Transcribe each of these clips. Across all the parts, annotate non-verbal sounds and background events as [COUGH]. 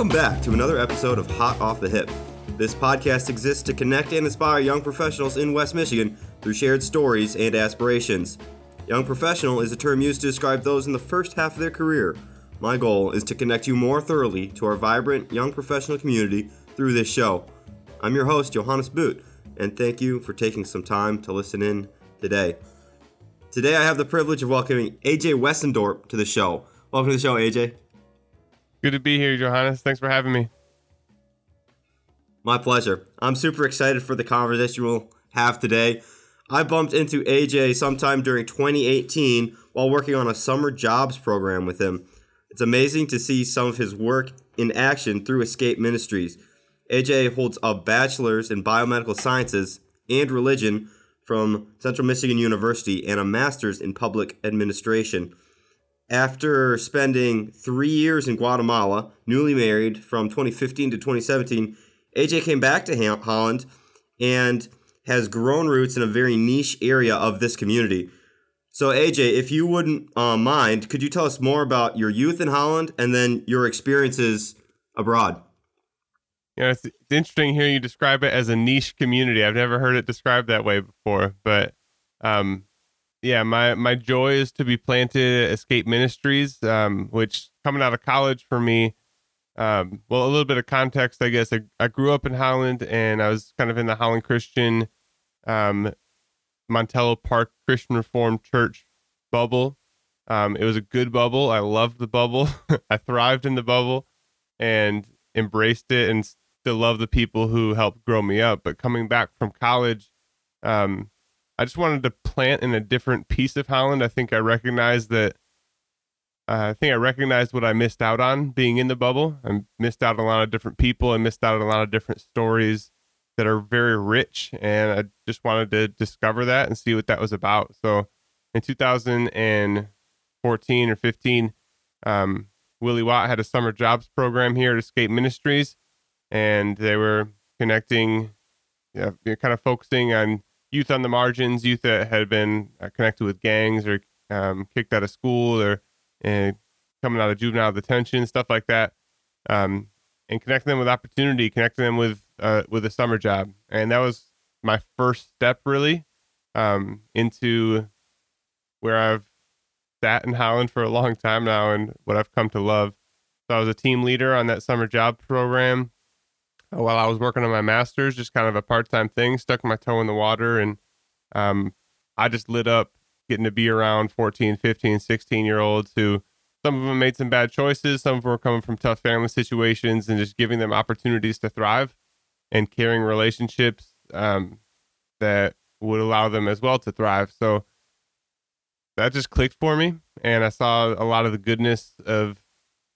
Welcome back to another episode of Hot Off the Hip. This podcast exists to connect and inspire young professionals in West Michigan through shared stories and aspirations. Young professional is a term used to describe those in the first half of their career. My goal is to connect you more thoroughly to our vibrant young professional community through this show. I'm your host, Johannes Boot, and thank you for taking some time to listen in today. Today, I have the privilege of welcoming AJ Westendorp to the show. Welcome to the show, AJ. Good to be here, Johannes. Thanks for having me. My pleasure. I'm super excited for the conversation we'll have today. I bumped into AJ sometime during 2018 while working on a summer jobs program with him. It's amazing to see some of his work in action through Escape Ministries. AJ holds a bachelor's in biomedical sciences and religion from Central Michigan University and a master's in public administration. After spending three years in Guatemala, newly married from 2015 to 2017, AJ came back to Holland and has grown roots in a very niche area of this community. So, AJ, if you wouldn't uh, mind, could you tell us more about your youth in Holland and then your experiences abroad? Yeah, it's, it's interesting hearing you describe it as a niche community. I've never heard it described that way before, but um, yeah, my my joy is to be planted Escape Ministries, um, which coming out of college for me. Um, well, a little bit of context, I guess. I, I grew up in Holland, and I was kind of in the Holland Christian, um, Montello Park Christian Reformed Church bubble. Um, it was a good bubble. I loved the bubble. [LAUGHS] I thrived in the bubble, and embraced it, and still love the people who helped grow me up. But coming back from college, um, I just wanted to plant in a different piece of Holland. I think I recognized that. Uh, I think I recognized what I missed out on being in the bubble. I missed out on a lot of different people. I missed out on a lot of different stories that are very rich, and I just wanted to discover that and see what that was about. So, in 2014 or 15, um, Willie Watt had a summer jobs program here at Escape Ministries, and they were connecting, yeah, kind of focusing on youth on the margins, youth that had been uh, connected with gangs or um, kicked out of school or uh, coming out of juvenile detention, stuff like that, um, and connecting them with opportunity, connecting them with uh, with a summer job, and that was my first step really um, into where I've sat in Holland for a long time now and what I've come to love. So I was a team leader on that summer job program while I was working on my master's, just kind of a part time thing, stuck my toe in the water. And um, I just lit up getting to be around 14, 15, 16 year olds who some of them made some bad choices. Some of them were coming from tough family situations and just giving them opportunities to thrive and caring relationships um, that would allow them as well to thrive. So that just clicked for me. And I saw a lot of the goodness of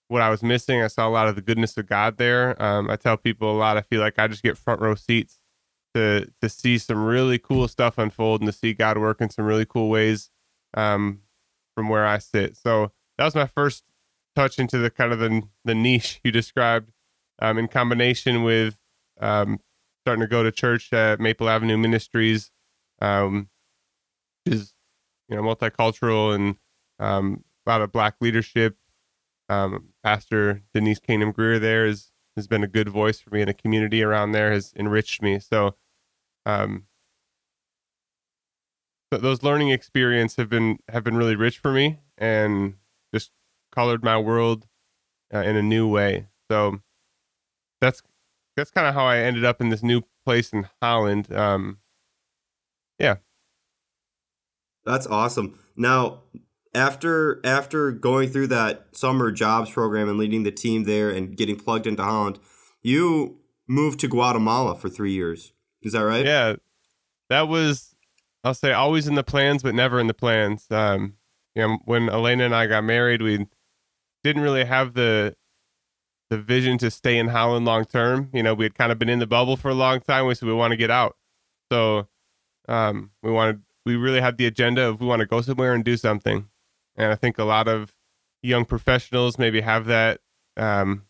what I was missing. I saw a lot of the goodness of God there. Um, I tell people a lot. I feel like I just get front row seats to to see some really cool stuff unfold and to see God work in some really cool ways um, from where I sit. So that was my first touch into the kind of the the niche [LAUGHS] you described, um, in combination with um, starting to go to church at Maple Avenue Ministries, um, is you know multicultural and um, a lot of black leadership um, Pastor Denise Kingdom Grier there has has been a good voice for me, and the community around there has enriched me. So, um, so those learning experience have been have been really rich for me, and just colored my world uh, in a new way. So that's that's kind of how I ended up in this new place in Holland. Um, yeah, that's awesome. Now, after after going through that summer jobs program and leading the team there and getting plugged into Holland, you moved to Guatemala for three years. Is that right? Yeah, that was I'll say always in the plans, but never in the plans. Um, you know, when Elena and I got married, we didn't really have the the vision to stay in Holland long term. You know, we had kind of been in the bubble for a long time. We said we want to get out, so um, we wanted we really had the agenda of we want to go somewhere and do something. And I think a lot of young professionals maybe have that um,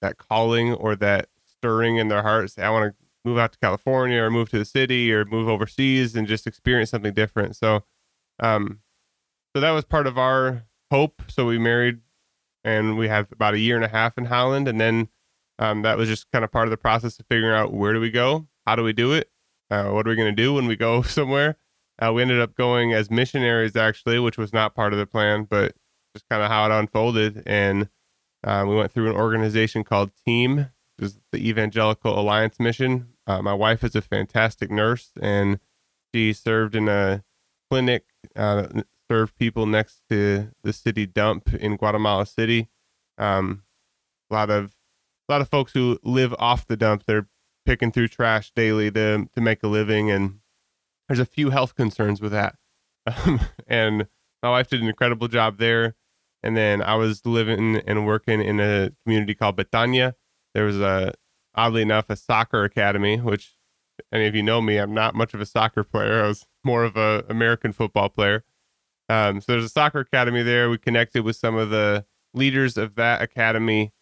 that calling or that stirring in their hearts. I want to move out to California or move to the city or move overseas and just experience something different. So, um, so that was part of our hope. So we married and we have about a year and a half in Holland, and then um, that was just kind of part of the process of figuring out where do we go, how do we do it, uh, what are we going to do when we go [LAUGHS] somewhere. Uh, we ended up going as missionaries actually, which was not part of the plan, but just kind of how it unfolded. And uh, we went through an organization called Team, which is the Evangelical Alliance Mission. Uh, my wife is a fantastic nurse, and she served in a clinic, uh, served people next to the city dump in Guatemala City. Um, a lot of a lot of folks who live off the dump. They're picking through trash daily to to make a living, and there's a few health concerns with that. [LAUGHS] Um, and my wife did an incredible job there. And then I was living and working in a community called Betania. There was a, oddly enough, a soccer academy, which any of you know me, I'm not much of a soccer player. I was more of a American football player. Um, so there's a soccer academy there. We connected with some of the leaders of that academy,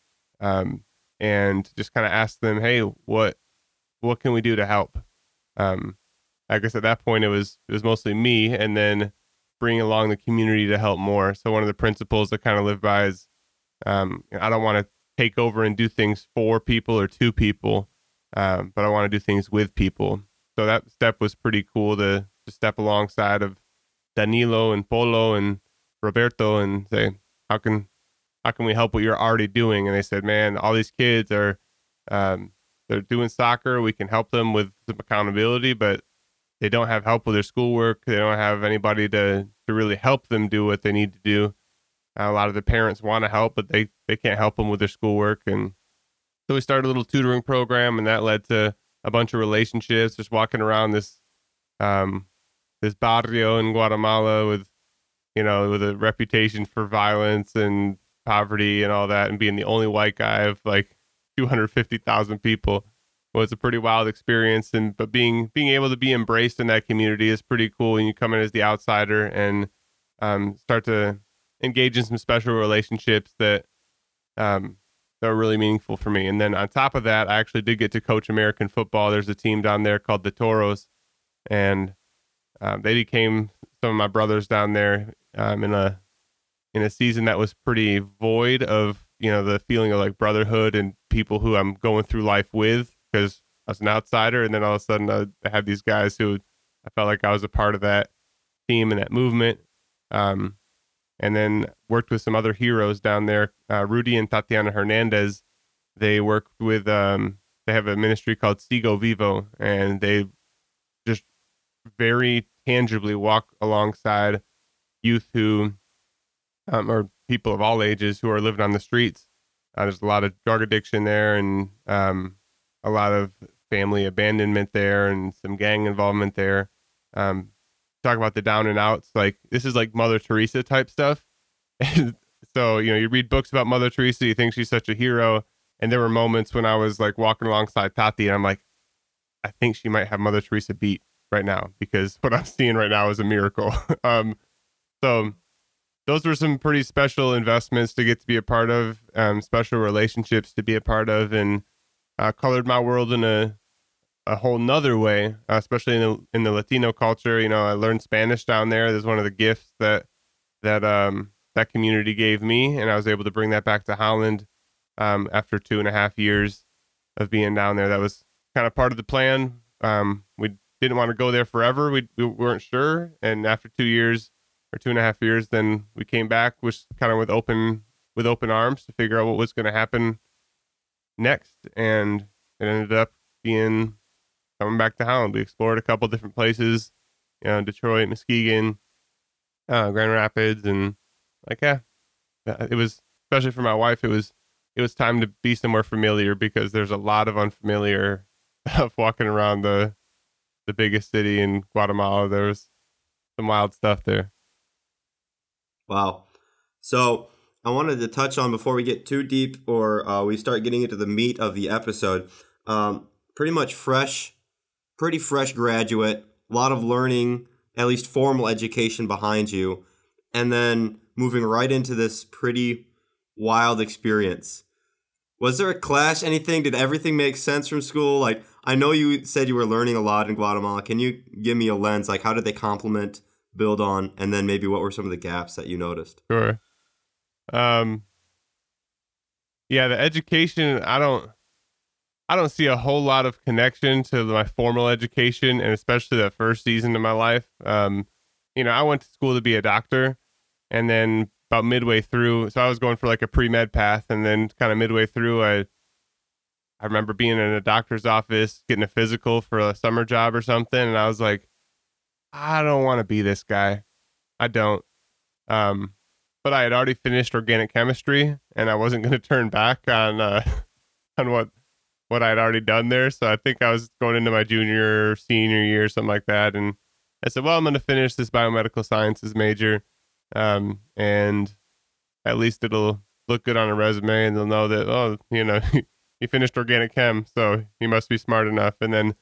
um, and just kind of asked them, "Hey, what what can we do to help?" Um, I guess at that point it was it was mostly me, and then bringing along the community to help more. So one of the principles that kind of live by is um, I don't want to take over and do things for people or to people, um, but I want to do things with people. So that step was pretty cool to to step alongside of Danilo and Polo and Roberto and say, how can how can we help what you're already doing? And they said, man, all these kids are um, they're doing soccer. We can help them with some accountability, but they don't have help with their schoolwork. They don't have anybody to to really help them do what they need to do. Uh, a lot of the parents want to help, but they they can't help them with their schoolwork. And so we started a little tutoring program, and that led to a bunch of relationships. Just walking around this um, this barrio in Guatemala with you know with a reputation for violence and poverty and all that, and being the only white guy of like 250,000 people was a pretty wild experience and but being being able to be embraced in that community is pretty cool and you come in as the outsider and um, start to engage in some special relationships that um, that are really meaningful for me. And then on top of that i actually did get to coach american football. There's a team down there called the toros and um, they became some of my brothers down there um, in a in a season that was pretty void of you know the feeling of like brotherhood and people who i'm going through life with because I was an outsider, and then all of a sudden I had these guys who I felt like I was a part of that team and that movement. Um, and then worked with some other heroes down there, uh, Rudy and Tatiana Hernandez. They worked with um, they have a ministry called Sigo Vivo, and they just very tangibly walk alongside youth who um, or people of all ages who are living on the streets. Uh, there's a lot of drug addiction there, and um, a lot of family abandonment there and some gang involvement there. Um, talk about the down and outs. Like this is like Mother Teresa type stuff. [LAUGHS] And so you know, you read books about Mother Teresa, you think she's such a hero, and there were moments when I was like walking alongside Tati, and I'm like, I think she might have Mother Teresa beat right now because what I'm seeing right now is a miracle. [LAUGHS] um, so those were some pretty special investments to get to be a part of, um, special relationships to be a part of, and uh, colored my world in a a whole nother way, uh, especially in the in the Latino culture. You know, I learned Spanish down there. That's one of the gifts that that um that community gave me, and I was able to bring that back to Holland um, after two and a half years of being down there. That was kind of part of the plan. Um, we didn't want to go there forever. We, we weren't sure, and after two years or two and a half years, then we came back, was kind of with open with open arms to figure out what was going to happen next, and it ended up being coming back to Holland. We explored a couple different places, you know, Detroit, Muskegon, uh, Grand Rapids, and like yeah, it was especially for my wife. It was it was time to be somewhere familiar because there's a lot of unfamiliar [LAUGHS] stuff walking around the the biggest city in Guatemala. There was some wild stuff there. Wow. So I wanted to touch on before we get too deep or uh, we start getting into the meat of the episode. Um, pretty much fresh, pretty fresh graduate, a lot of learning, at least formal education behind you, and then moving right into this pretty wild experience. Was there a clash? Anything? Did everything make sense from school? Like, I know you said you were learning a lot in Guatemala. Can you give me a lens? Like, how did they complement, build on, and then maybe what were some of the gaps that you noticed? Sure. Um, yeah, the education, I don't, I don't see a whole lot of connection to my formal education, and especially the first season of my life. Um, you know, I went to school to be a doctor, and then about midway through, so I was going for like a pre med path, and then kind of midway through, I I remember being in a doctor's office, getting a physical for a summer job or something, and I was like, I don't want to be this guy. I don't. Um, but I had already finished organic chemistry, and I wasn't going to turn back on uh, [LAUGHS] on what what I had already done there. So I think I was going into my junior, senior year, something like that, and I said, "Well, I'm going to finish this biomedical sciences major, um, and at least it'll look good on a resume, and they'll know that oh, you know, [LAUGHS] he finished organic chem, so he must be smart enough." And then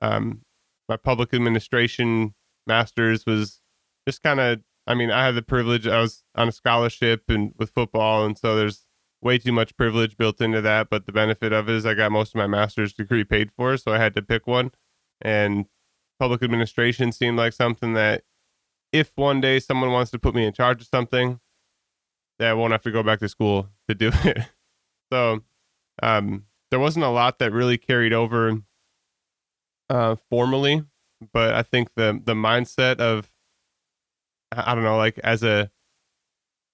um, my public administration master's was just kind of I mean, I had the privilege. I was on a scholarship and with football, and so there's way too much privilege built into that. But the benefit of it is I got most of my master's degree paid for, so I had to pick one. And public administration seemed like something that, if one day someone wants to put me in charge of something, that I won't have to go back to school to do [LAUGHS] it. so, um, there wasn't a lot that really carried over uh, formally, but I think the the mindset of I don't know, like as a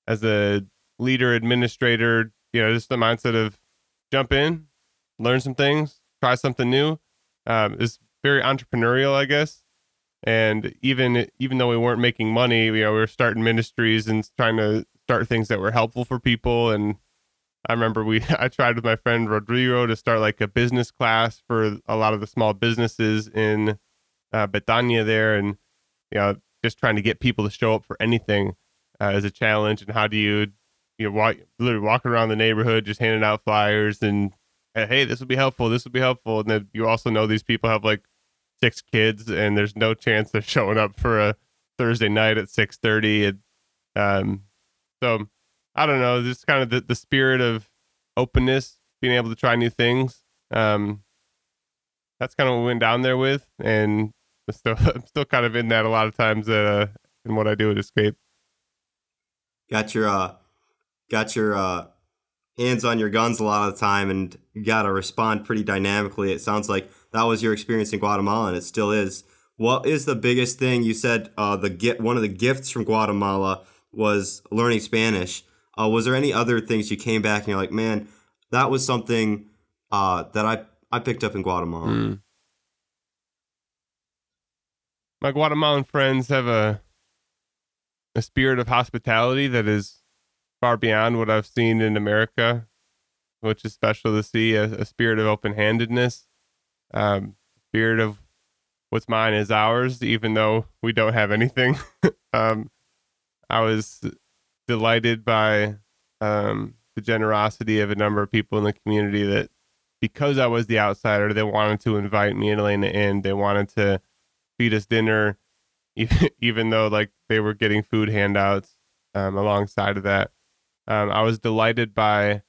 as a leader, administrator, you know, just the mindset of jump in, learn some things, try something new. Um, is very entrepreneurial, I guess. And even even though we weren't making money, you know, we were starting ministries and trying to start things that were helpful for people. And I remember we [LAUGHS] I tried with my friend Rodrigo to start like a business class for a lot of the small businesses in uh, Betania there, and you know just trying to get people to show up for anything uh, is a challenge. And how do you, you know, walk, literally walk around the neighborhood just handing out flyers and, hey, this would be helpful. This would be helpful. And then you also know these people have like six kids and there's no chance they're [LAUGHS] showing up for a Thursday night at 630. And, um, so I don't know, just kind of the, the spirit of openness, being able to try new things. Um, that's kind of what we went down there with. And I'm still [LAUGHS] I'm still kind of in that a lot of times uh, in what I do at Escape. Got your uh, got your uh, hands on your guns a lot of the time, and you got to respond pretty dynamically. It sounds like that was your experience in Guatemala, and it still is. What is the biggest thing you said? Uh, the get one of the gifts from Guatemala was learning Spanish. Uh, was there any other things you came back and you're like, man, that was something uh, that I I picked up in Guatemala. Mm my Guatemalan friends have a a spirit of hospitality that is far beyond what I've seen in America, which is special to see a, a spirit of open handedness, um, spirit of what's mine is ours, even though we don't have anything. [LAUGHS] um, I was delighted by um, the generosity of a number of people in the community that because I was the outsider, they wanted to invite me and Elena in. They wanted to feed us dinner, [LAUGHS] even though like they were getting food handouts um, alongside of that. Um, I was delighted by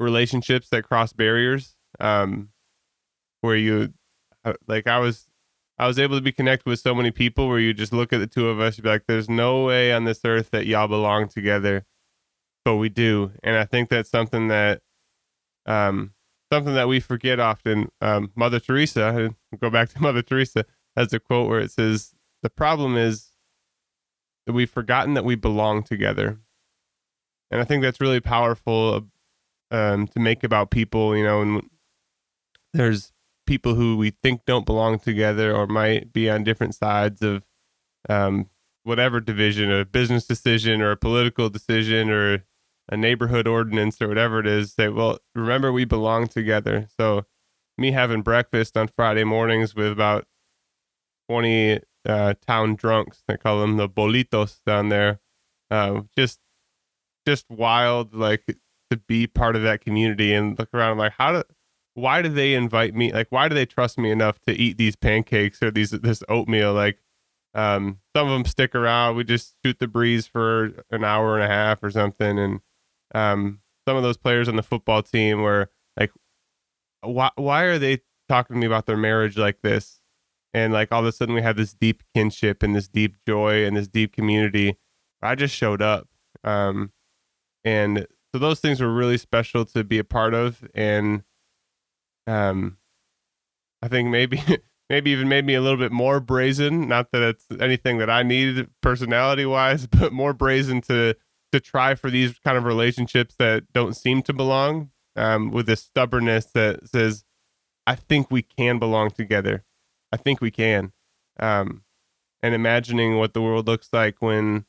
relationships that cross barriers, um, where you uh, like I was I was able to be connected with so many people where you just look at the two of us, you'd be like, "There's no way on this earth that y'all belong together," but we do, and I think that's something that um, something that we forget often. Um, Mother Teresa, [LAUGHS] go back to Mother Teresa has a quote where it says, The problem is that we've forgotten that we belong together. And I think that's really powerful um, to make about people, you know, and there's people who we think don't belong together or might be on different sides of um, whatever division, a business decision or a political decision or a neighborhood ordinance or whatever it is. Say, well, remember we belong together. So, me having breakfast on Friday mornings with about 20 uh, town drunks. They call them the bolitos down there. Uh, just, just wild, like to be part of that community and look around. like, how do, why do they invite me? Like, why do they trust me enough to eat these pancakes or these this oatmeal? Like, um, some of them stick around. We just shoot the breeze for an hour and a half or something. And um, some of those players on the football team were like, why why are they talking to me about their marriage like this? And like all of a sudden we have this deep kinship and this deep joy and this deep community i just showed up um and so those things were really special to be a part of, and um, I think maybe [LAUGHS] maybe even made me a little bit more brazen. Not that it's anything that I needed personality wise, [LAUGHS] but more brazen to to try for these kind of relationships that don't seem to belong. Um, with this stubbornness that says, "I think we can belong together. I think we can." Um, and imagining what the world looks like when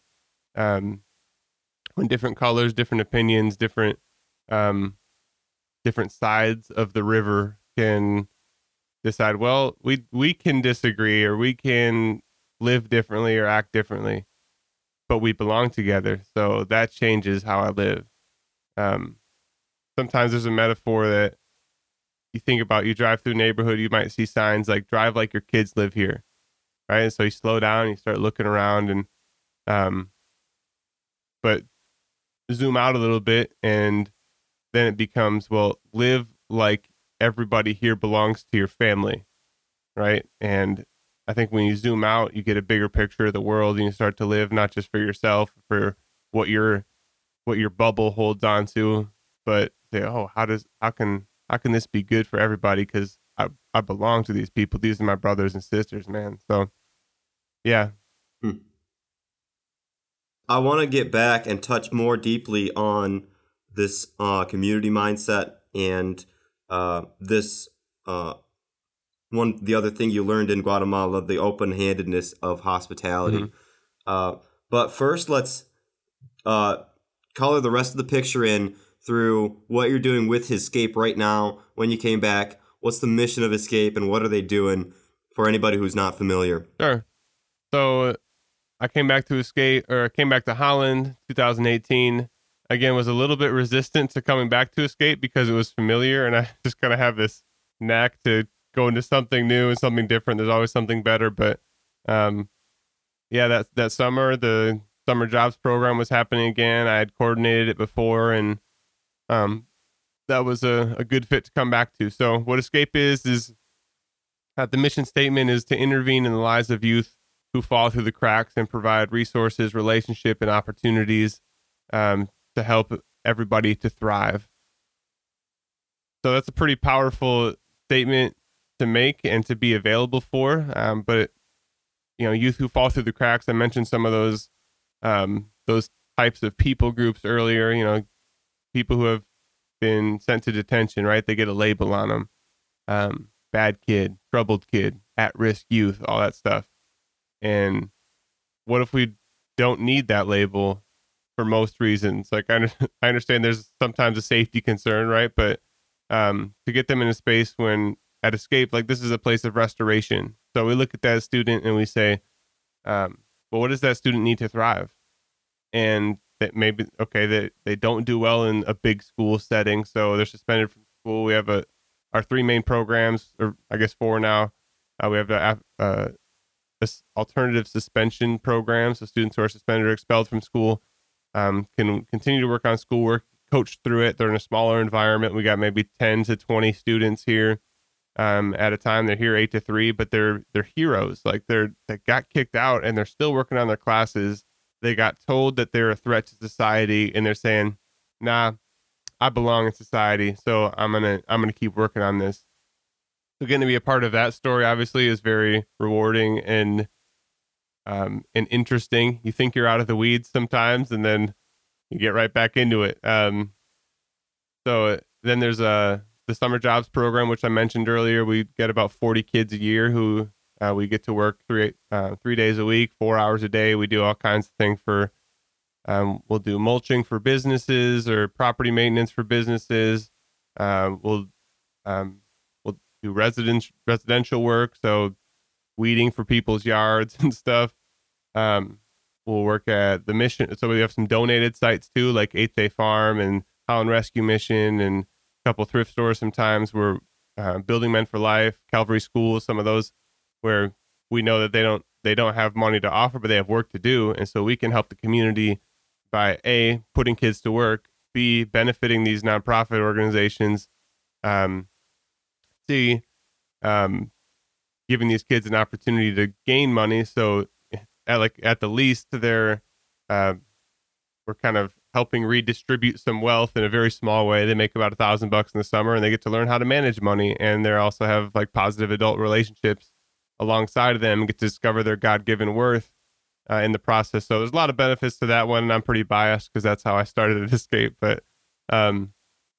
um, when different colors, different opinions, different um, different sides of the river can decide. Well, we we can disagree, or we can live differently, or act differently, but we belong together. So that changes how I live. Um, sometimes there's a metaphor that you think about. You drive through neighborhood, you might see signs like "Drive like your kids live here," right? And so you slow down, you start looking around, and um, but zoom out a little bit and then it becomes well live like everybody here belongs to your family right and i think when you zoom out you get a bigger picture of the world and you start to live not just for yourself for what your what your bubble holds on to but say oh how does how can how can this be good for everybody because I, I belong to these people these are my brothers and sisters man so yeah hmm. I want to get back and touch more deeply on this uh, community mindset and uh, this uh, one. The other thing you learned in Guatemala, the open handedness of hospitality. Mm-hmm. Uh, but first, let's uh, color the rest of the picture in through what you're doing with Escape right now. When you came back, what's the mission of Escape, and what are they doing for anybody who's not familiar? Sure. So I came back to Escape or I came back to Holland 2018. Again, was a little bit resistant to coming back to Escape because it was familiar, and I [LAUGHS] just kind of have this knack to go into something new and something different. There's always something better, but um, yeah, that that summer the summer jobs program was happening again. I had coordinated it before, and um, that was a, a good fit to come back to. So, what Escape is is that the mission statement is to intervene in the lives of youth who fall through the cracks and provide resources, relationship, and opportunities um, to help everybody to thrive. So that's a pretty powerful statement to make and to be available for. Um, but you know, youth who fall through the cracks. I mentioned some of those um, those types of people groups earlier. You know, people who have been sent to detention. Right? They get a label on them. Um, bad kid, troubled kid, at risk youth, all that stuff. And what if we don't need that label for most reasons? Like I, [LAUGHS] I understand there's sometimes a safety concern, right? But um, to get them in a space when at Escape, like this is a place of restoration. So we look at that student and we say, um, what does that student need to thrive? And that maybe okay that they, they don't do well in a big school setting, so they're suspended from school. We have a our three main programs, or I guess four now. Uh, we have the uh, alternative suspension program. So students who are suspended or expelled from school um, can continue to work on schoolwork, coach through it. They're in a smaller environment. We got maybe 10 to 20 students here um, at a time. They're here eight to three, but they're they're heroes. Like they're they got kicked out and they're still working on their classes. They got told that they're a threat to society, and they're saying, "Nah, I belong in society, so I'm gonna I'm gonna keep working on this." So getting to be a part of that story obviously is very rewarding and um, and interesting. You think you're out of the weeds sometimes, and then you get right back into it. Um, so uh, then there's a uh, the summer jobs program, which I mentioned earlier. We get about 40 kids a year who uh, we get to work three uh, three days a week, four hours a day. We do all kinds of things for. Um, we'll do mulching for businesses or property maintenance for businesses. Uh, we'll um, do residence residential work, so weeding for people's yards [LAUGHS] and stuff. Um, we'll work at the mission. So we have some donated sites too, like Eighth Day Farm and Holland Rescue Mission, and a couple thrift stores. Sometimes we're uh, Building Men for Life, Calvary School, some of those where we know that they don't they don't have money to offer, but they have work to do, and so we can help the community by a putting kids to work, b benefiting these nonprofit organizations, um, see um, giving these kids an opportunity to gain money. So at like at the least, they're uh, we're kind of helping redistribute some wealth in a very small way. They make about a thousand bucks in the summer and they get to learn how to manage money. And they also have like positive adult relationships alongside of them and get to discover their God given worth uh, in the process. So there's a lot of benefits to that one. And I'm pretty biased because that's how I started [LAUGHS] at Escape. But um,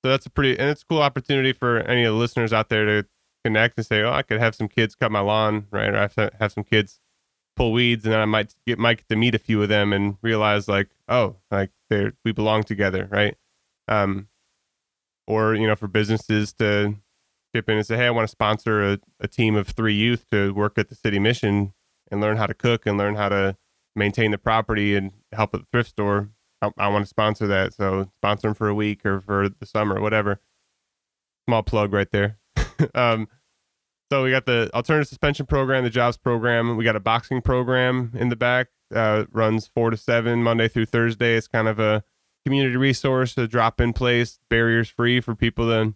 so that's a pretty, and it's a cool opportunity for any of the listeners out there to connect and say, oh, I could have some kids cut my lawn, right? Or I have, to have some kids pull weeds and then I might get get to meet a few of them and realize like, oh, like they we belong together, right? Um, or you know, for businesses to chip in and say, hey, I want to sponsor a, a team of three youth to work at the city mission and learn how to cook and learn how to maintain the property and help at the thrift store. I, I want to sponsor that, so sponsor them for a week or for the summer, whatever. Small plug right there. [LAUGHS] um, so we got the alternative suspension program, the jobs program. We got a boxing program in the back. Uh, runs four to seven Monday through Thursday. It's kind of a community resource, a drop in place, barriers free for people to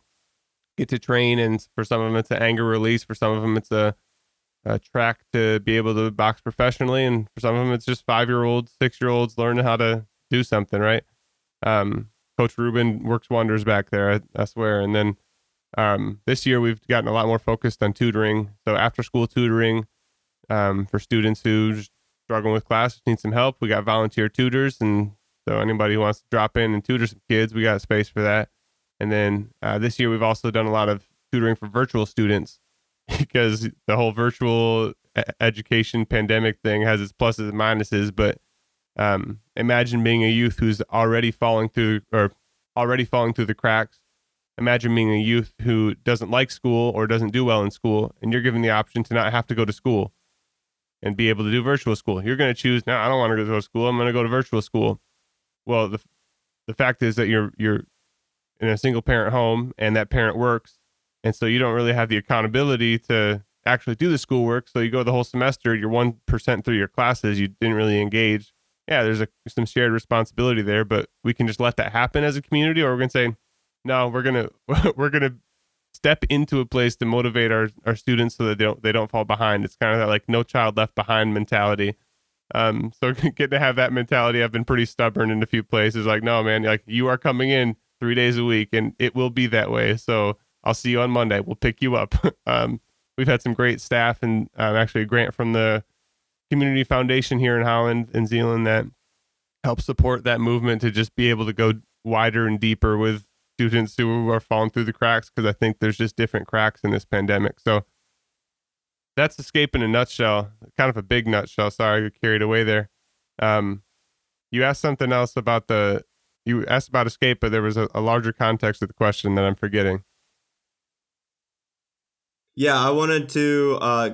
get to train. And for some of them, it's an anger release. For some of them, it's a, a track to be able to box professionally. And for some of them, it's just five year olds, six year olds learning how to do something, right? Um, Coach Ruben works wonders back there, I, I swear. And then um, this year, we've gotten a lot more focused on tutoring. So after school tutoring um, for students who struggling with classes, need some help. We got volunteer tutors, and so anybody who wants to drop in and tutor some kids, we got space for that. And then uh, this year, we've also done a lot of tutoring for virtual students [LAUGHS] because the whole virtual education pandemic thing has its pluses and minuses. But um, imagine being a youth who's already falling through or already falling through the cracks imagine being a youth who doesn't like school or doesn't do well in school, and you're given the option to not have to go to school and be able to do virtual school. You're going to choose, no, I don't want to go to school. I'm going to go to virtual school. Well, the, the fact is that you're, you're in a single parent home and that parent works. And so you don't really have the accountability to actually do the schoolwork. So you go the whole semester, you're 1% through your classes, you didn't really engage. Yeah, there's a, some shared responsibility there, but we can just let that happen as a community, or we're going to say, no, we're gonna [LAUGHS] we're gonna step into a place to motivate our, our students so that they don't they don't fall behind. It's kind of that like no child left behind mentality. Um, so [LAUGHS] get to have that mentality. I've been pretty stubborn in a few places. Like, no, man, like you are coming in three days a week, and it will be that way. So I'll see you on Monday. We'll pick you up. [LAUGHS] um, we've had some great staff, and um, actually a grant from the community foundation here in Holland and Zeeland that helps support that movement to just be able to go wider and deeper with students who are falling through the cracks because I think there's just different cracks in this pandemic. So that's escape in a nutshell, kind of a big nutshell. Sorry, I got carried away there. Um, you asked something else about the you asked about escape, but there was a, a larger context of the question that I'm forgetting. Yeah, I wanted to. Uh,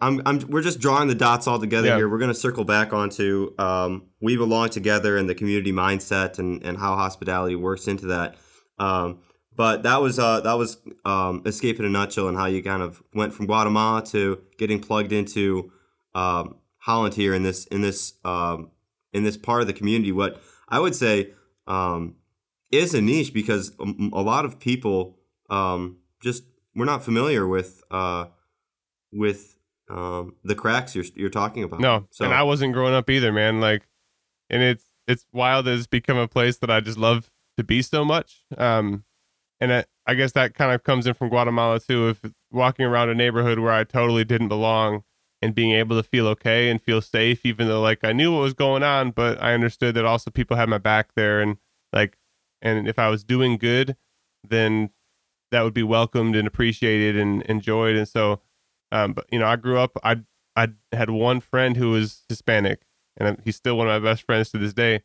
I'm, I'm. We're just drawing the dots all together Yeah. here. We're going to circle back onto um, we belong together and the community mindset and and how hospitality works into that. Um, but that was uh, that was um, escape in a nutshell and how you kind of went from Guatemala to getting plugged into um, Holland here in this in this um, in this part of the community. What I would say um, is a niche because a, a lot of people um, just we're not familiar with uh, with um, the cracks you're you're talking about. No, so and I wasn't growing up either, man. Like, and it's it's wild that it's become a place that I just love to be so much. Um, and I, I guess that kind of comes in from Guatemala too. If walking around a neighborhood where I totally didn't belong and being able to feel okay and feel safe, even though like I knew what was going on, but I understood that also people had my back there and like, and if I was doing good, then that would be welcomed and appreciated and enjoyed. And so, um, but you know, I grew up, I, I had one friend who was Hispanic and he's still one of my best friends to this day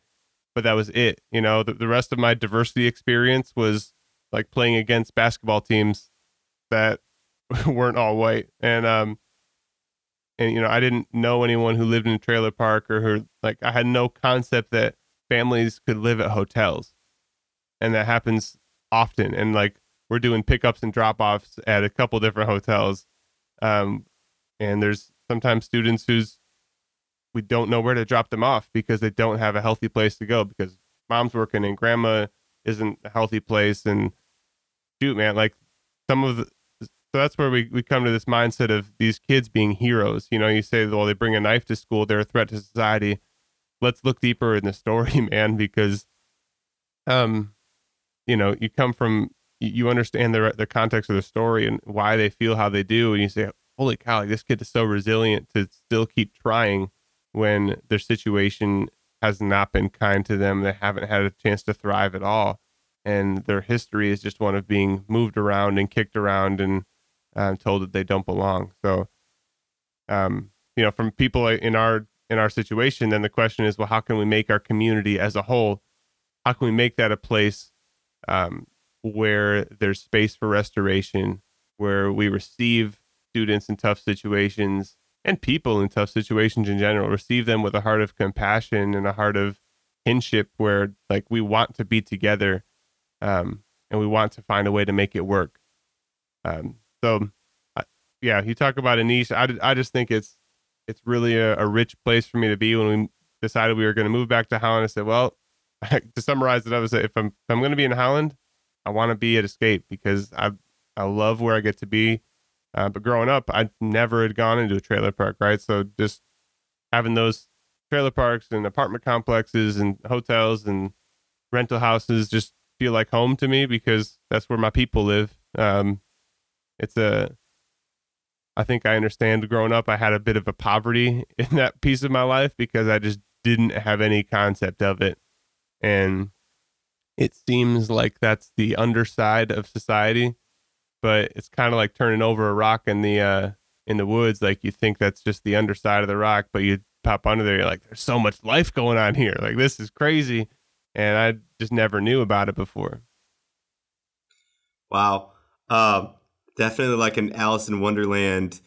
but that was it. You know, the, the rest of my diversity experience was like playing against basketball teams that [LAUGHS] weren't all white. And, um, and, you know, I didn't know anyone who lived in a trailer park or who, like, I had no concept that families could live at hotels. And that happens often. And, like, we're doing pickups and drop offs at a couple different hotels. Um, and there's sometimes students who's we don't know where to drop them off because they don't have a healthy place to go because mom's working and grandma isn't a healthy place and shoot man like some of the so that's where we, we come to this mindset of these kids being heroes you know you say well they bring a knife to school they're a threat to society let's look deeper in the story [LAUGHS] man because um, you know, you come from you understand the the context of the story and why they feel how they do, and you say, "Holy cow! Like this kid is so resilient to still keep trying when their situation has not been kind to them. They haven't had a chance to thrive at all, and their history is just one of being moved around and kicked around and uh, told that they don't belong." So, um, you know, from people in our in our situation, then the question is, well, how can we make our community as a whole? How can we make that a place um, where there's space for restoration, where we receive students in tough situations and people in tough situations in general, receive them with a heart of compassion and a heart of kinship, where like we want to be together, um, and we want to find a way to make it work. Um, so, yeah, you talk about a niche. I, I just think it's it's really a, a rich place for me to be. When we decided we were going to move back to Holland, I said, well, [LAUGHS] to summarize it, I was if I'm if I'm going to be in Holland, I want to be at Escape because I I love where I get to be. Uh, but growing up, I never had gone into a trailer park, right? So just having those trailer parks and apartment complexes and hotels and rental houses just feel like home to me because that's where my people live. Um, it's a I think I understand growing up, I had a bit of a poverty [LAUGHS] in that piece of my life because I just didn't have any concept of it. And it seems like that's the underside of society, but it's kind of like turning over a rock in the, uh, in the woods. Like you think that's just the underside of the rock, but you pop under there, you're like, there's so much life going on here. Like this is crazy. And I just never knew about it before. Wow. Um, definitely like an Alice in Wonderland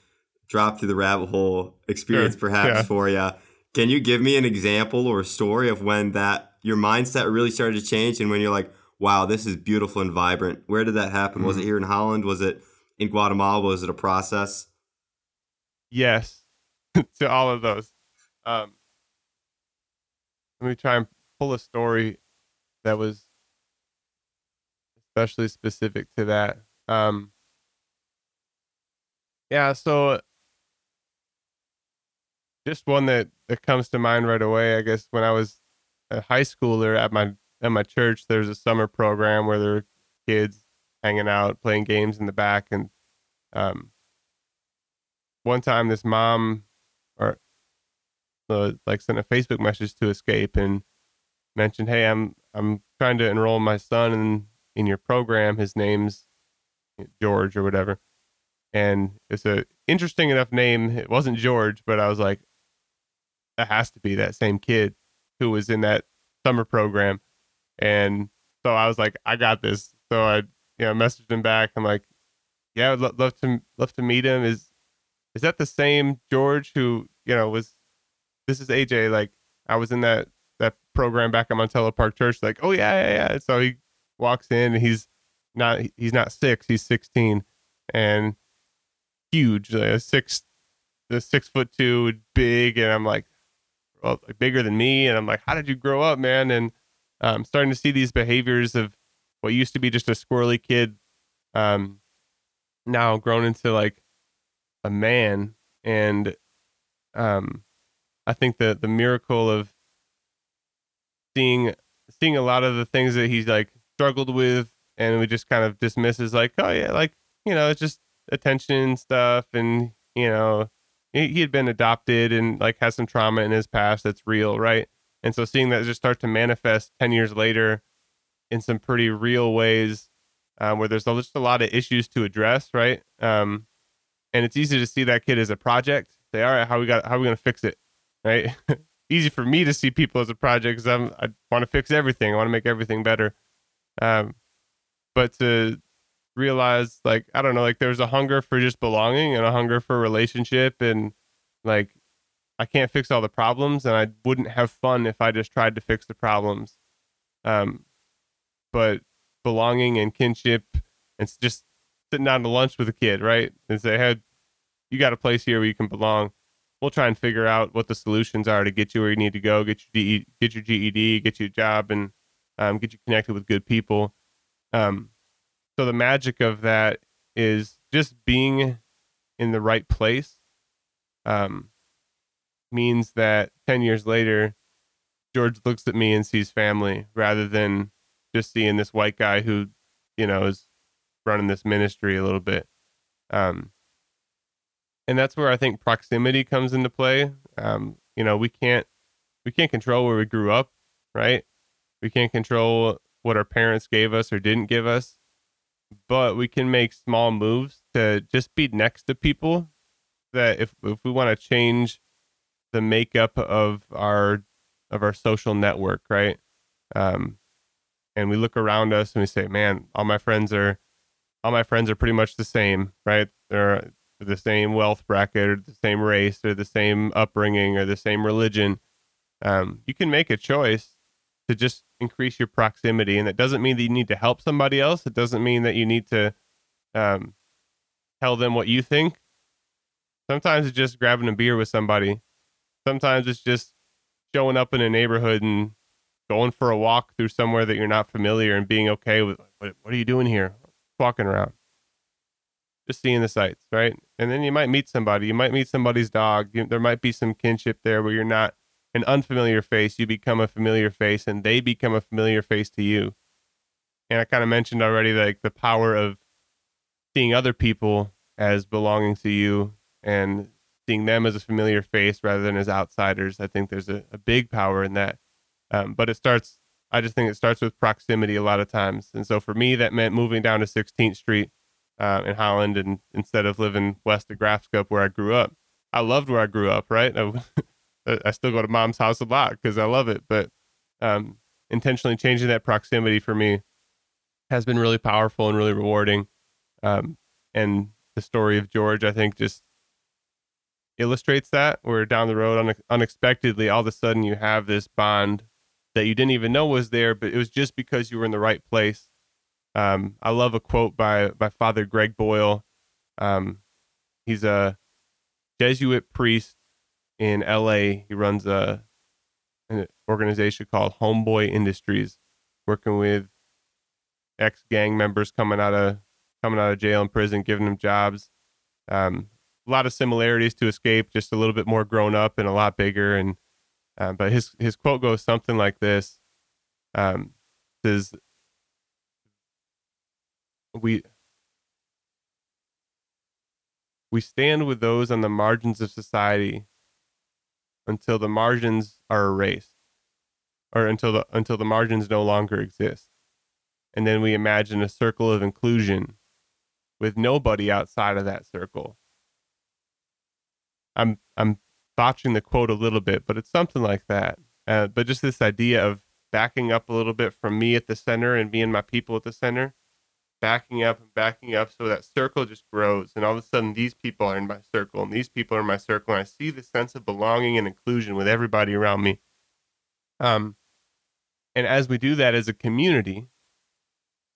drop through the rabbit hole experience, sure. perhaps yeah. for you. Can you give me an example or a story of when that your mindset really started to change and when you're like, wow, this is beautiful and vibrant? Where did that happen? Mm-hmm. Was it mm-hmm. here in Holland? Was it in Guatemala? Was it a process? Yes, [LAUGHS] to all of those. Um, let me try and pull a story that was especially specific to that. Um, yeah, so just one that that comes to mind right away. I guess when I was a high schooler at my at my church, there's a summer program where there are kids hanging out, playing games in the back, and um, one time this mom or uh, like sent a Facebook message to Escape and mentioned, "Hey, I'm I'm trying to enroll my son in in your program. His name's George or whatever." And it's a interesting enough name. It wasn't George, but I was like, that has to be that same kid who was in that summer program. And so I was like, I got this. So I, you know, messaged him back. I'm like, yeah, I'd lo- love to love to meet him. Is is that the same George who you know was? This is AJ. Like I was in that that program back at Montello Park Church. Like, oh yeah, yeah, yeah. So he walks in and he's not he's not six, he's sixteen, and huge, like a six, the six foot two, big, and I'm like, well, bigger than me, and I'm like, how did you grow up, man? And I'm um, starting to see these behaviors of what used to be just a squirrely kid, um, now grown into like a man, and um, I think the the miracle of seeing seeing a lot of the things that he's like struggled with and we just kind of dismisses like oh yeah like you know it's just attention stuff and you know he, had been adopted and like has some trauma in his past that's real right? And so seeing that just start to manifest 10 years later in some pretty real ways um, where there's just a lot of issues to address right? Um, and it's easy to see that kid as a project. Say all right how we got how we to fix it? Right? [LAUGHS] Easy for me to see people as a project because i want to fix everything. I want to make everything better. Um, but to realized like I don't know, like there's a hunger for just belonging and a hunger for relationship and like I can't fix all the problems and I wouldn't have fun if I just tried to fix the problems. Um but belonging and kinship and just sitting down to lunch with a kid, right? And say, Hey, you got a place here where you can belong. We'll try and figure out what the solutions are to get you where you need to go, get your GED, get your GED, get you a job and um, get you connected with good people. Um, so the magic of that is just being in the right place um, means that 10 years later george looks at me and sees family rather than just seeing this white guy who, you know, is running this ministry a little bit. Um, and that's where I think proximity comes into play. Um, you know, we can't we can't control where we grew up, right? We can't control what our parents gave us or didn't give us, but we can make small moves to just be next to people that if if we want to change the makeup of our of our social network, right? Um, and we look around us and we say, "Man, all my friends are all my friends are pretty much the same, right? They're the same wealth bracket or the same race or the same upbringing or the same religion." Um, you can make a choice to just increase your proximity, and that doesn't mean that you need to help somebody else. It doesn't mean that you need to um, tell them what you think. Sometimes it's just grabbing a beer with somebody. Sometimes it's just showing up in a neighborhood and going for a walk through somewhere that you're not familiar and being okay with what, what are you doing here? Walking around. Just seeing the sights, right? And then you might meet somebody. You might meet somebody's dog. You, there might be some kinship there where you're not an unfamiliar face. You become a familiar face and they become a familiar face to you. And I kind of mentioned already like the power of seeing other people as belonging to you and seeing them as a familiar face rather than as outsiders. I think there's a, a big power in that. Um, but it starts, I just think it starts with proximity a lot of times. And so for me, that meant moving down to 16th Street uh, in Holland and instead of living west of Graafschap where I grew up. I loved where I grew up, right? I, [LAUGHS] I still go to mom's house a lot because I love it. But um, intentionally changing that proximity for me has been really powerful and really rewarding. Um, and the story of George, I think, just illustrates that. Where down the road, une- unexpectedly, all of a sudden you have this bond that you didn't even know was there, but it was just because you were in the right place. Um, I love a quote by by Father Greg Boyle. Um, he's a Jesuit priest in LA. He runs a an organization called Homeboy Industries, working with ex gang members coming out of coming out of jail and prison, giving them jobs. Um, a lot of similarities to Escape, just a little bit more grown up and a lot bigger. And uh, but his his quote goes something like this: um, "Says we." We stand with those on the margins of society until the margins are erased or until the until the margins no longer exist. And then we imagine a circle of inclusion with nobody outside of that circle. I'm I'm botching the quote a little bit, but it's something like that. Uh, but just this idea of backing up a little bit from me at the center and me and my people at the center, backing up and backing up so that circle just grows. And all of a sudden, these people are in my circle and these people are in my circle. And I see the sense of belonging and inclusion with everybody around me. Um, and as we do that as a community,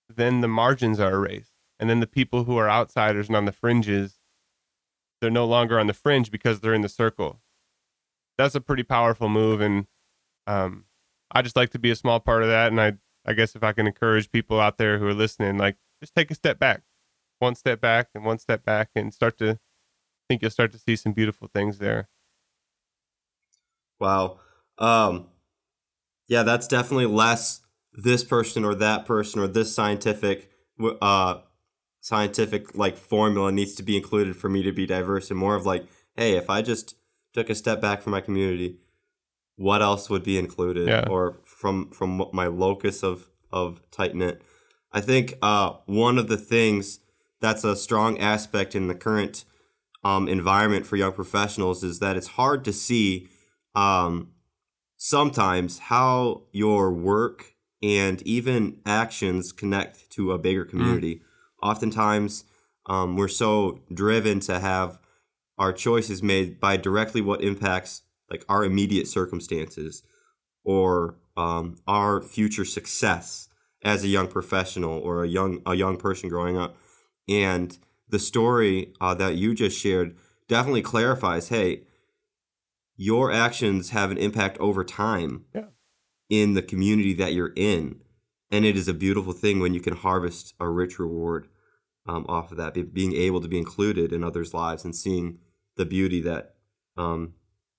then the margins are erased. And then the people who are outsiders and on the fringes, they're no longer on the fringe because they're in the circle. That's a pretty powerful move. And um, I just like to be a small part of that. And I, I guess if I can encourage people out there who are listening, like just take a step back, one step back and one step back and start to I think you'll start to see some beautiful things there. Wow. Um, yeah, that's definitely less this person or that person or this scientific uh scientific like formula needs to be included for me to be diverse and more of like, hey, if I just took a step back from my community, what else would be included Yeah. or from from my locus of of tight knit. I think uh, one of the things that's a strong aspect in the current um, environment for young professionals is that it's hard to see um, sometimes how your work and even actions connect to a bigger community. Oftentimes, um, we're so driven to have our choices made by directly what impacts like our immediate circumstances or um, our future success as a young professional or a young a young person growing up. And the story uh, that you just shared definitely clarifies, hey, your actions have an impact over time Yeah. in the community that you're in, and it is a beautiful thing when you can harvest a rich reward um, off of that, be, being able to be included in others' lives and seeing the beauty that um,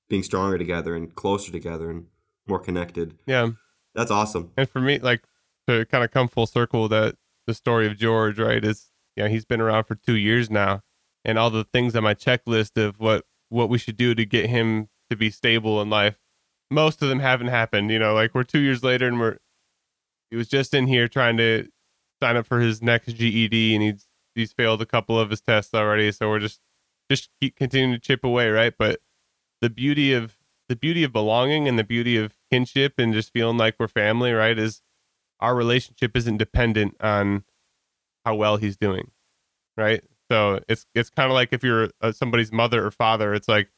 being stronger together and closer together and more connected. Yeah. That's awesome. And for me, like to kind of come full circle that the story of George, right, is you know, he's been around for two years now, and all the things on my checklist of what what we should do to get him to be stable in life, most of them haven't happened. You know, like we're two years later and we're he was just in here trying to sign up for his next GED, and he's he's failed a couple of his tests already. So we're just just keep continuing to chip away, right? But the beauty of the beauty of belonging and the beauty of kinship and just feeling like we're family, right? Is our relationship isn't dependent on how well he's doing, right? So it's it's kind of like if you're uh, somebody's mother or father, it's like,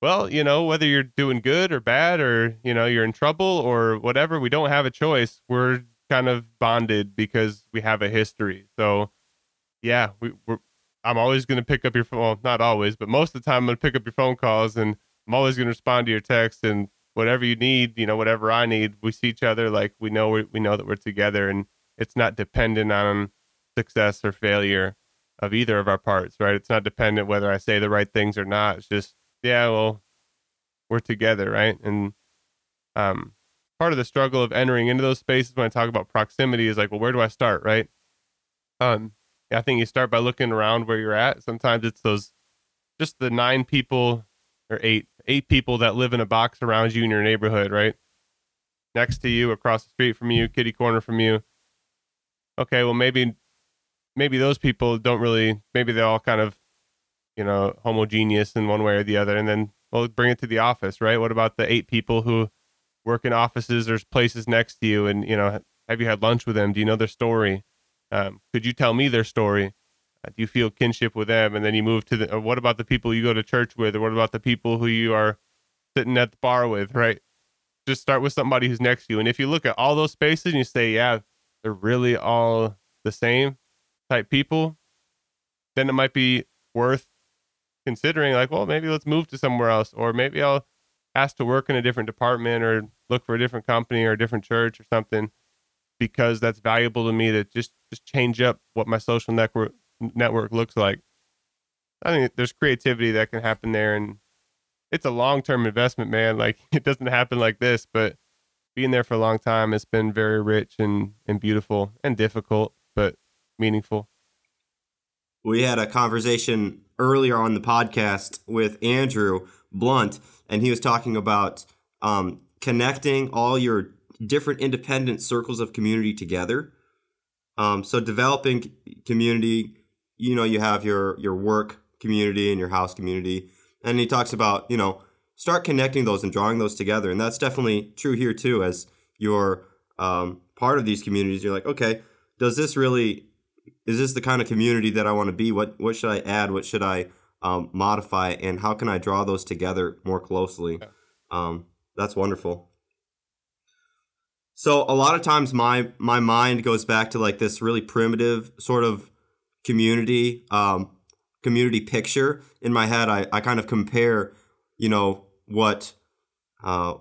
well, you know, whether you're doing good or bad, or you know, you're in trouble or whatever, we don't have a choice. We're kind of bonded because we have a history. So, yeah, we, we're. I'm always going to pick up your phone. Well, not always, but most of the time, I'm going to pick up your phone calls, and I'm always going to respond to your text and whatever you need. You know, whatever I need, we see each other like we know we we know that we're together, and it's not dependent on success or failure of either of our parts, right? It's not dependent whether I say the right things or not. It's just, yeah, well, we're together, right? And um, part of the struggle of entering into those spaces when I talk about proximity is like, well, where do I start, right? Um, I think you start by looking around where you're at. Sometimes it's those, just the nine people or eight, eight people that live in a box around you in your neighborhood, right? Next to you, across the street from you, kitty corner from you. Okay, well, maybe maybe those people don't really maybe they're all kind of you know homogeneous in one way or the other and then well bring it to the office right what about the eight people who work in offices or places next to you and you know have you had lunch with them do you know their story um, could you tell me their story do you feel kinship with them and then you move to the what about the people you go to church with or what about the people who you are sitting at the bar with right? Just start with somebody who's next to you and if you look at all those spaces and you say yeah they're really all the same type people, then it might be worth considering like, well, maybe let's move to somewhere else, or maybe I'll ask to work in a different department or look for a different company or a different church or something because that's valuable to me to just just change up what my social network network looks like. I think there's creativity that can happen there and it's a long-term investment, man. Like [LAUGHS] it doesn't happen like this, but being there for a long time it's been very rich and and beautiful and difficult, but meaningful. We had a conversation earlier on the podcast with Andrew Blunt, and he was talking about um, connecting all your different independent circles of community together. Um, so developing community, you know, you have your your work community and your house community, and he talks about you know start connecting those and drawing those together, and that's definitely true here too. As you're um, part of these communities, you're like, okay, does this really is this the kind of community that I want to be? What what should I add? What should I um, modify? And how can I draw those together more closely? Um, that's wonderful. So a lot of times my my mind goes back to like this really primitive sort of community um, community picture in my head. I, I kind of compare, you know, what uh,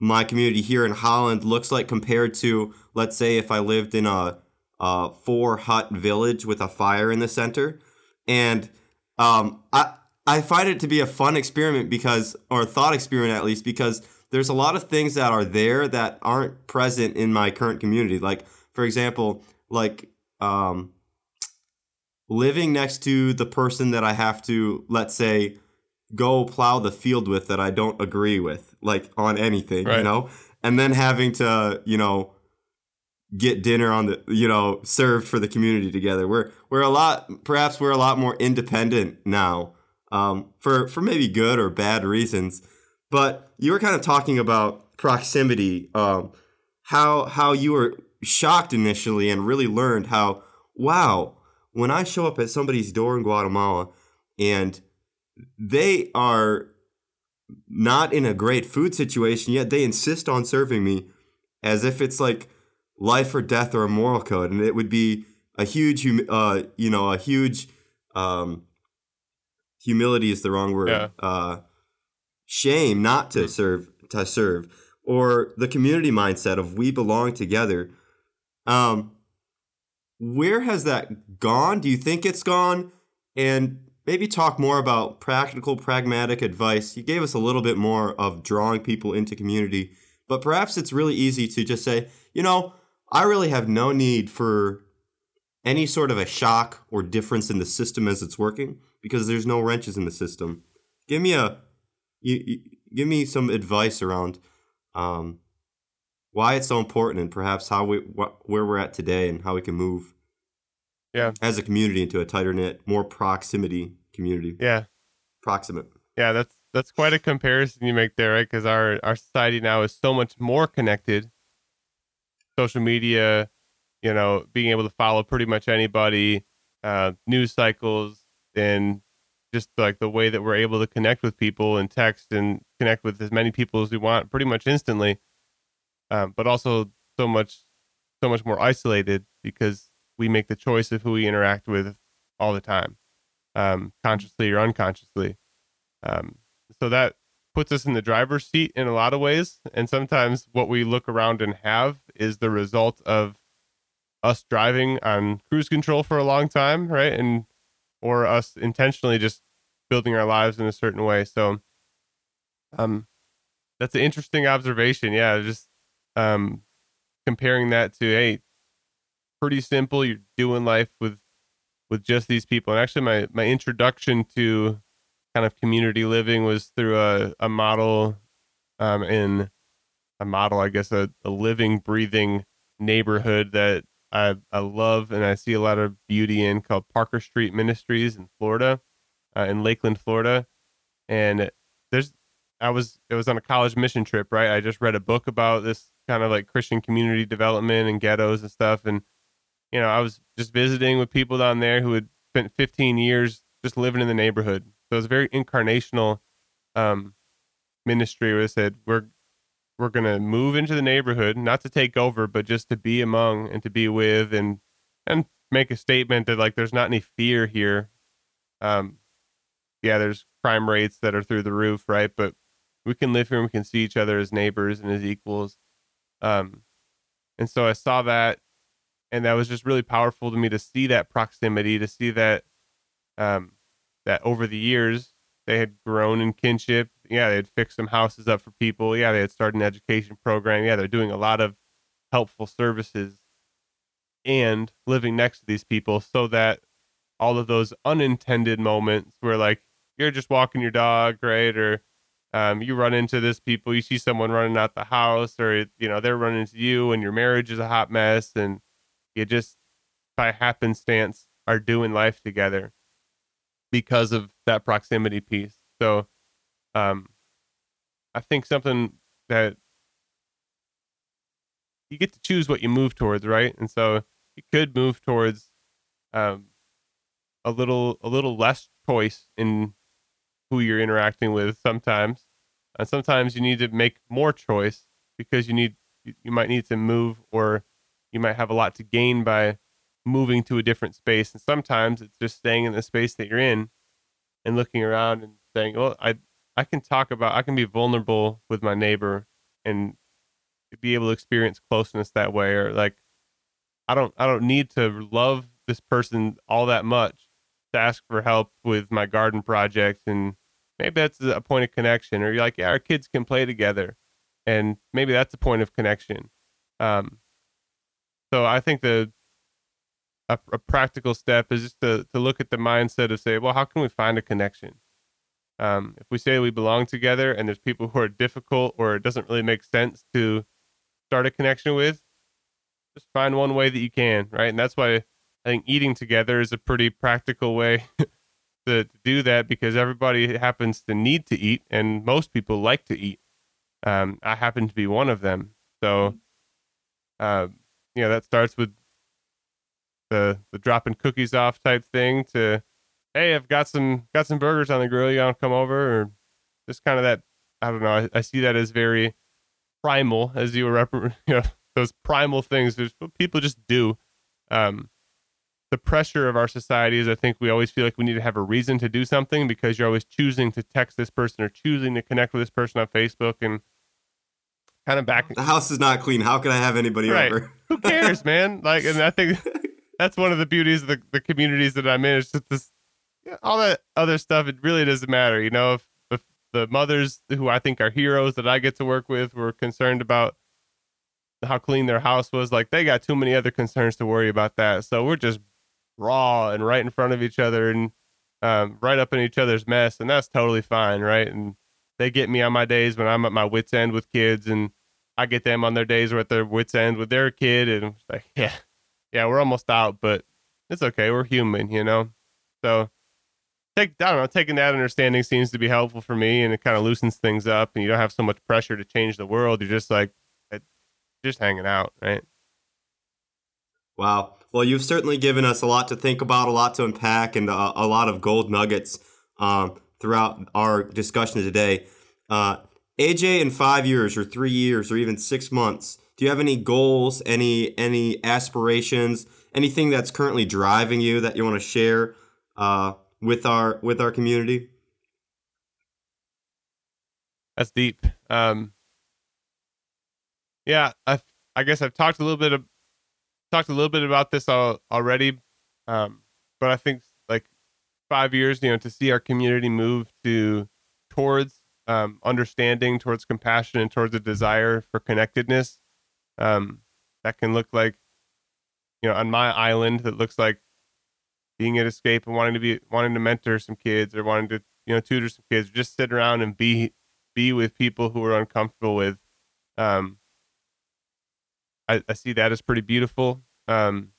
my community here in Holland looks like compared to, let's say, if I lived in a uh, four hut village with a fire in the center, and um, I I find it to be a fun experiment because, or thought experiment at least, because there's a lot of things that are there that aren't present in my current community. Like, for example, like um, living next to the person that I have to, let's say, go plow the field with that I don't agree with, like on anything, right. you know, and then having to, you know, get dinner on the you know served for the community together. We're we're a lot perhaps we're a lot more independent now um, for for maybe good or bad reasons. But you were kind of talking about proximity, um, how how you were shocked initially and really learned how wow when I show up at somebody's door in Guatemala and they are not in a great food situation yet they insist on serving me as if it's like life or death or a moral code, and it would be a huge, uh, you know, a huge um, humility is the wrong word. Yeah. Uh, shame not to serve to serve, or the community mindset of we belong together. Um, where has that gone? Do you think it's gone? And maybe talk more about practical, pragmatic advice. You gave us a little bit more of drawing people into community, but perhaps it's really easy to just say, you know, I really have no need for any sort of a shock or difference in the system as it's working because there's no wrenches in the system. Give me a you, you give me some advice around um, why it's so important and perhaps how we wh- where we're at today and how we can move Yeah. as a community into a tighter knit, more proximity community. Yeah. Proximate. Yeah, that's that's quite a comparison you make there, right? Because our our society now is so much more connected. Social media, you know, being able to follow pretty much anybody, uh, news cycles, and just like the way that we're able to connect with people and text and connect with as many people as we want, pretty much instantly. Um, but also so much, so much more isolated because we make the choice of who we interact with all the time, um, consciously or unconsciously. Um, so that puts us in the driver's seat in a lot of ways. And sometimes what we look around and have is the result of us driving on cruise control for a long time, right? And or us intentionally just building our lives in a certain way. So um that's an interesting observation. Yeah, just um comparing that to hey, pretty simple, you're doing life with with just these people. And actually my my introduction to kind of community living was through a, a model um, in a model, I guess, a, a living, breathing neighborhood that I, I love and I see a lot of beauty in called Parker Street Ministries in Florida, uh, in Lakeland, Florida. And there's, I was, it was on a college mission trip, right? I just read a book about this kind of like Christian community development and ghettos and stuff. And, you know, I was just visiting with people down there who had spent 15 years just living in the neighborhood so it's very incarnational um, ministry where they said we're we're gonna move into the neighborhood, not to take over, but just to be among and to be with and and make a statement that like there's not any fear here. Um, yeah, there's crime rates that are through the roof, right? But we can live here and we can see each other as neighbors and as equals. Um, and so I saw that, and that was just really powerful to me to see that proximity, to see that um, that over the years they had grown in kinship. Yeah, they had fixed some houses up for people. Yeah, they had started an education program. Yeah, they're doing a lot of helpful services and living next to these people so that all of those unintended moments where like you're just walking your dog, right? Or um, you run into this people, you see someone running out the house, or you know, they're running into you and your marriage is a hot mess and you just by happenstance are doing life together because of that proximity piece. So, um, I think something that you get to choose what you move towards, right? And so you could move towards um, a little a little less choice in who you're interacting with sometimes, and sometimes you need to make more choice because you need you might need to move or you might have a lot to gain by moving to a different space. And sometimes it's just staying in the space that you're in and looking around and saying, well, I, I can talk about, I can be vulnerable with my neighbor and be able to experience closeness that way. Or like, I don't, I don't need to love this person all that much to ask for help with my garden project. And maybe that's a point of connection. Or you're like, yeah, our kids can play together. And maybe that's a point of connection. Um, so I think the a, a, practical step is just to, to look at the mindset of say, well, how can we find a connection? Um, if we say we belong together and there's people who are difficult or it doesn't really make sense to start a connection with, just find one way that you can, right? And that's why I think eating together is a pretty practical way [LAUGHS] to, to do that because everybody happens to need to eat and most people like to eat. Um, I happen to be one of them. So, uh, you know, that starts with the the dropping cookies off type thing to hey i've got some got some burgers on the grill. You want to come over? Or just kind of that i don't know i, I see that as very primal as you were rep- [LAUGHS] you know those primal things there's what people just do. Um the pressure of our society is i think we always feel like we need to have a reason to do something because you're always choosing to text this person or choosing to connect with this person on facebook and kind of back the house is not clean how can i have anybody right. over [LAUGHS] who cares man like and i think [LAUGHS] that's one of the beauties of the, the communities that I'm in. It's just this, all that other stuff. It really doesn't matter. You know, if, if the mothers who I think are heroes that I get to work with were concerned about how clean their house was. Like they got too many other concerns to worry about that. So we're just raw and right in front of each other and um, right up in each other's mess, and that's totally fine, right? And they get me on my days when I'm at my wits end with kids, and I get them on their days where at their wits end with their kid, and it's like, [LAUGHS] yeah, yeah, we're almost out, but it's okay. We're human, you know. So take I don't know, taking that understanding seems to be helpful for me, and it kind of loosens things up, and you don't have so much pressure to change the world. You're just like, eh, just hanging out, right? Wow. Well, you've certainly given us a lot to think about, a lot to unpack, and a, a lot of gold nuggets um, throughout our discussion today. Uh, AJ, in five years, or three years, or even six months, do you have any goals, any any aspirations, anything that's currently driving you that you want to share uh, with our with our community? That's deep. Um, yeah, I I guess I've talked a little bit of talked a little bit about this all, already, um, but I think five years, you know, to see our community move to towards um, understanding, towards compassion, and towards a desire for connectedness. Um, that can look like, you know, on my island, that looks like being at escape and wanting to be wanting to mentor some kids or wanting to you know tutor some kids, or just sit around and be be with people who are uncomfortable with. Um, I, I see that as pretty beautiful. Um,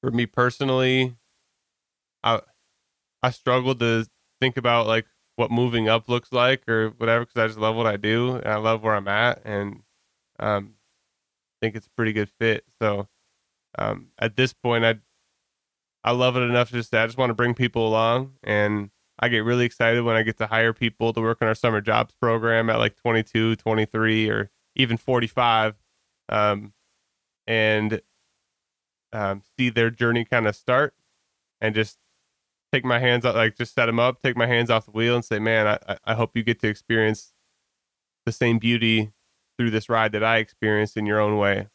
for me personally, I I struggle to think about like what moving up looks like or whatever because I just love what I do and I love where I'm at and um, think it's a pretty good fit. So um, at this point, I I love it enough just I just want to bring people along and I get really excited when I get to hire people to work on our summer jobs program at like 22, 23, or even 45. Um, and um, see their journey kind of start and just take my hands out, like just set them up, take my hands off the wheel and say, man, I, I hope you get to experience the same beauty through this ride that I experienced in your own way.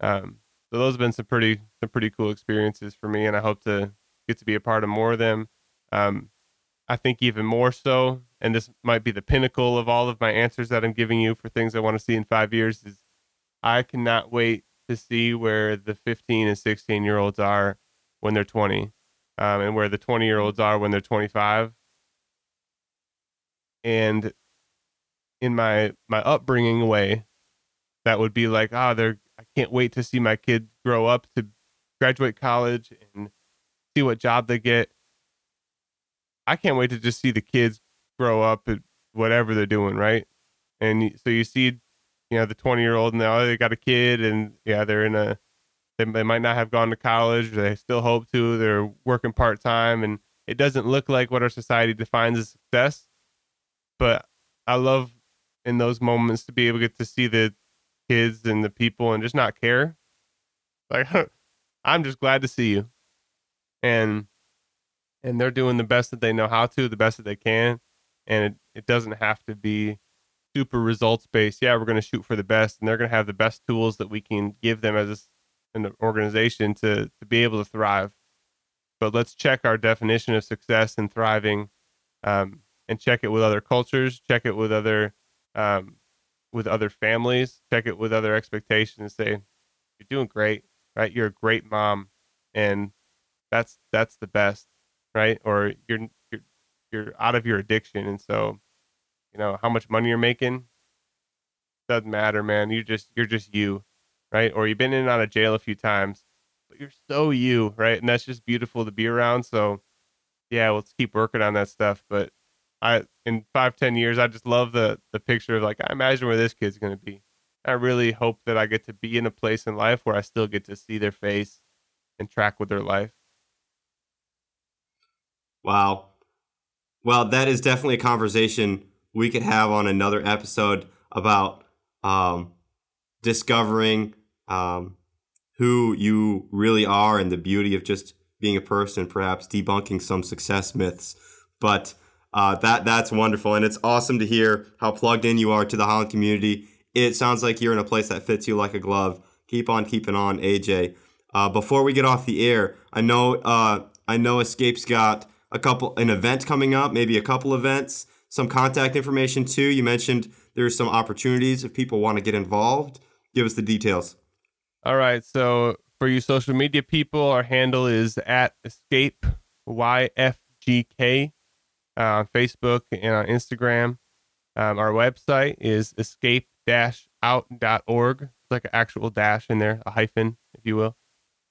Um, so those have been some pretty, some pretty cool experiences for me. And I hope to get to be a part of more of them. Um, I think even more so, and this might be the pinnacle of all of my answers that I'm giving you for things I want to see in five years is I cannot wait to see where the 15 and 16 year olds are when they're 20 um, and where the 20 year olds are when they're 25 and in my my upbringing way that would be like ah oh, they're i can't wait to see my kids grow up to graduate college and see what job they get. I can't wait to just see the kids grow up at whatever they're doing right? And so you see you know the 20 year old and oh, they got a kid and yeah they're in a they, they might not have gone to college they still hope to they're working part-time and it doesn't look like what our society defines as success but i love in those moments to be able to get to see the kids and the people and just not care like [LAUGHS] i'm just glad to see you and and they're doing the best that they know how to the best that they can and it, it doesn't have to be super results based. Yeah, we're going to shoot for the best, and they're going to have the best tools that we can give them as an organization to to be able to thrive. But let's check our definition of success and thriving, um, and check it with other cultures. Check it with other um, with other families. Check it with other expectations. And say you're doing great, right? You're a great mom, and that's that's the best, right? Or you're you're you're out of your addiction, and so you know how much money you're making doesn't matter man You're just you're just you right? Or you've been in and out of jail a few times but you're so you right? And that's just beautiful to be around. So yeah let's keep working on that stuff. But i in five ten years i just love the the picture of like i imagine where this kid's going to be. I really hope that i get to be in a place in life where i still get to see their face and track with their life. Wow. Well that is definitely a conversation we could have on another episode about um, discovering um, who you really are and the beauty of just being a person, perhaps debunking some success myths. But uh, that that's wonderful, and it's awesome to hear how plugged in you are to the Holland community. It sounds like you're in a place that fits you like a glove. Keep on keeping on, AJ. Uh, before we get off the air, I know uh, I know Escape's got a couple an event coming up, maybe a couple events some contact information too. You mentioned there's some opportunities if people want to get involved. Give us the details. All right. So for you social media people, our handle is at escape YFGK uh, on Facebook and on Instagram. Um, our website is escape out.org. It's like an actual dash in there, a hyphen, if you will.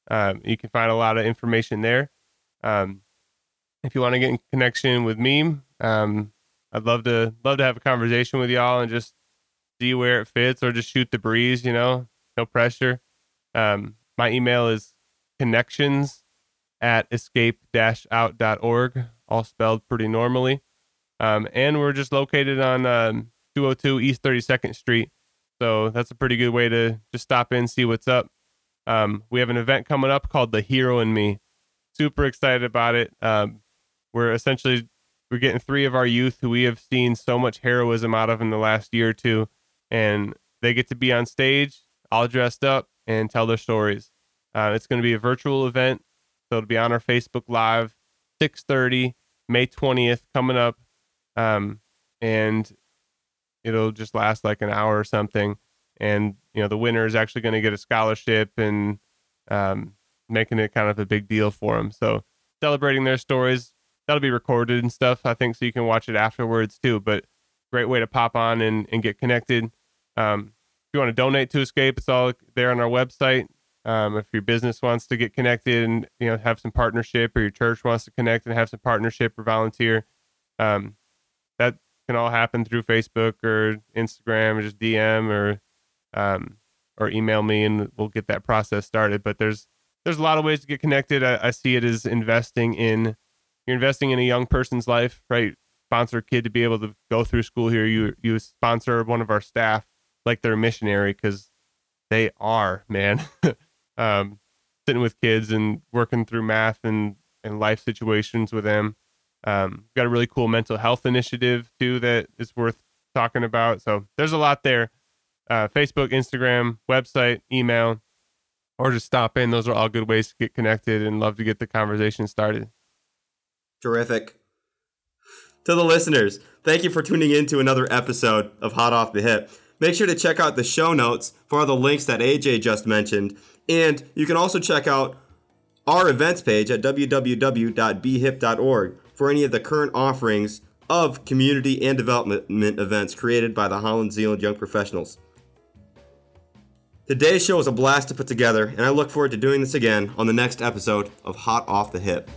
Um, you can find a lot of information there. Um, if you want to get in connection with me, um, I'd love to love to have a conversation with y'all and just see where it fits or just shoot the breeze, you know, no pressure. Um, my email is connections at escape out.org, all spelled pretty normally. Um, and we're just located on um, 202 East 32nd Street. So that's a pretty good way to just stop in, see what's up. Um, we have an event coming up called The Hero in Me. Super excited about it. Um, we're essentially we're getting three of our youth who we have seen so much heroism out of in the last year or two, and they get to be on stage, all dressed up, and tell their stories. Uh, it's going to be a virtual event, so it'll be on our Facebook Live, 6:30, May 20th, coming up, um, and it'll just last like an hour or something. And you know, the winner is actually going to get a scholarship and um, making it kind of a big deal for them. So celebrating their stories, that'll be recorded and stuff. I think so you can watch it afterwards too. But great way to pop on and, and get connected. Um, you want to donate to Escape, it's all there on our website. Um, if your business wants to get connected and you know have some partnership, or your church wants to connect and have some partnership or volunteer, um, that can all happen through Facebook or Instagram or just DM or um, or email me and we'll get that process started. But there's there's a lot of ways to get connected. I, I see it as investing in you're investing in a young person's life, right? Sponsor a kid to be able to go through school here. You you sponsor one of our staff like they're missionary because they are, man. [LAUGHS] um, sitting with kids and working through math and, and life situations with them. Um, got a really cool mental health initiative too that is worth talking about. So there's a lot there. Uh, Facebook, Instagram, website, email, or just stop in. Those are all good ways to get connected and love to get the conversation started. Terrific. To the listeners, thank you for tuning in to another episode of Hot Off the Hip. Make sure to check out the show notes for all the links that AJ just mentioned. And you can also check out our events page at www.bhip.org for any of the current offerings of community and development events created by the Holland Zeeland Young Professionals. Today's show was a blast to put together, and I look forward to doing this again on the next episode of Hot Off the Hip.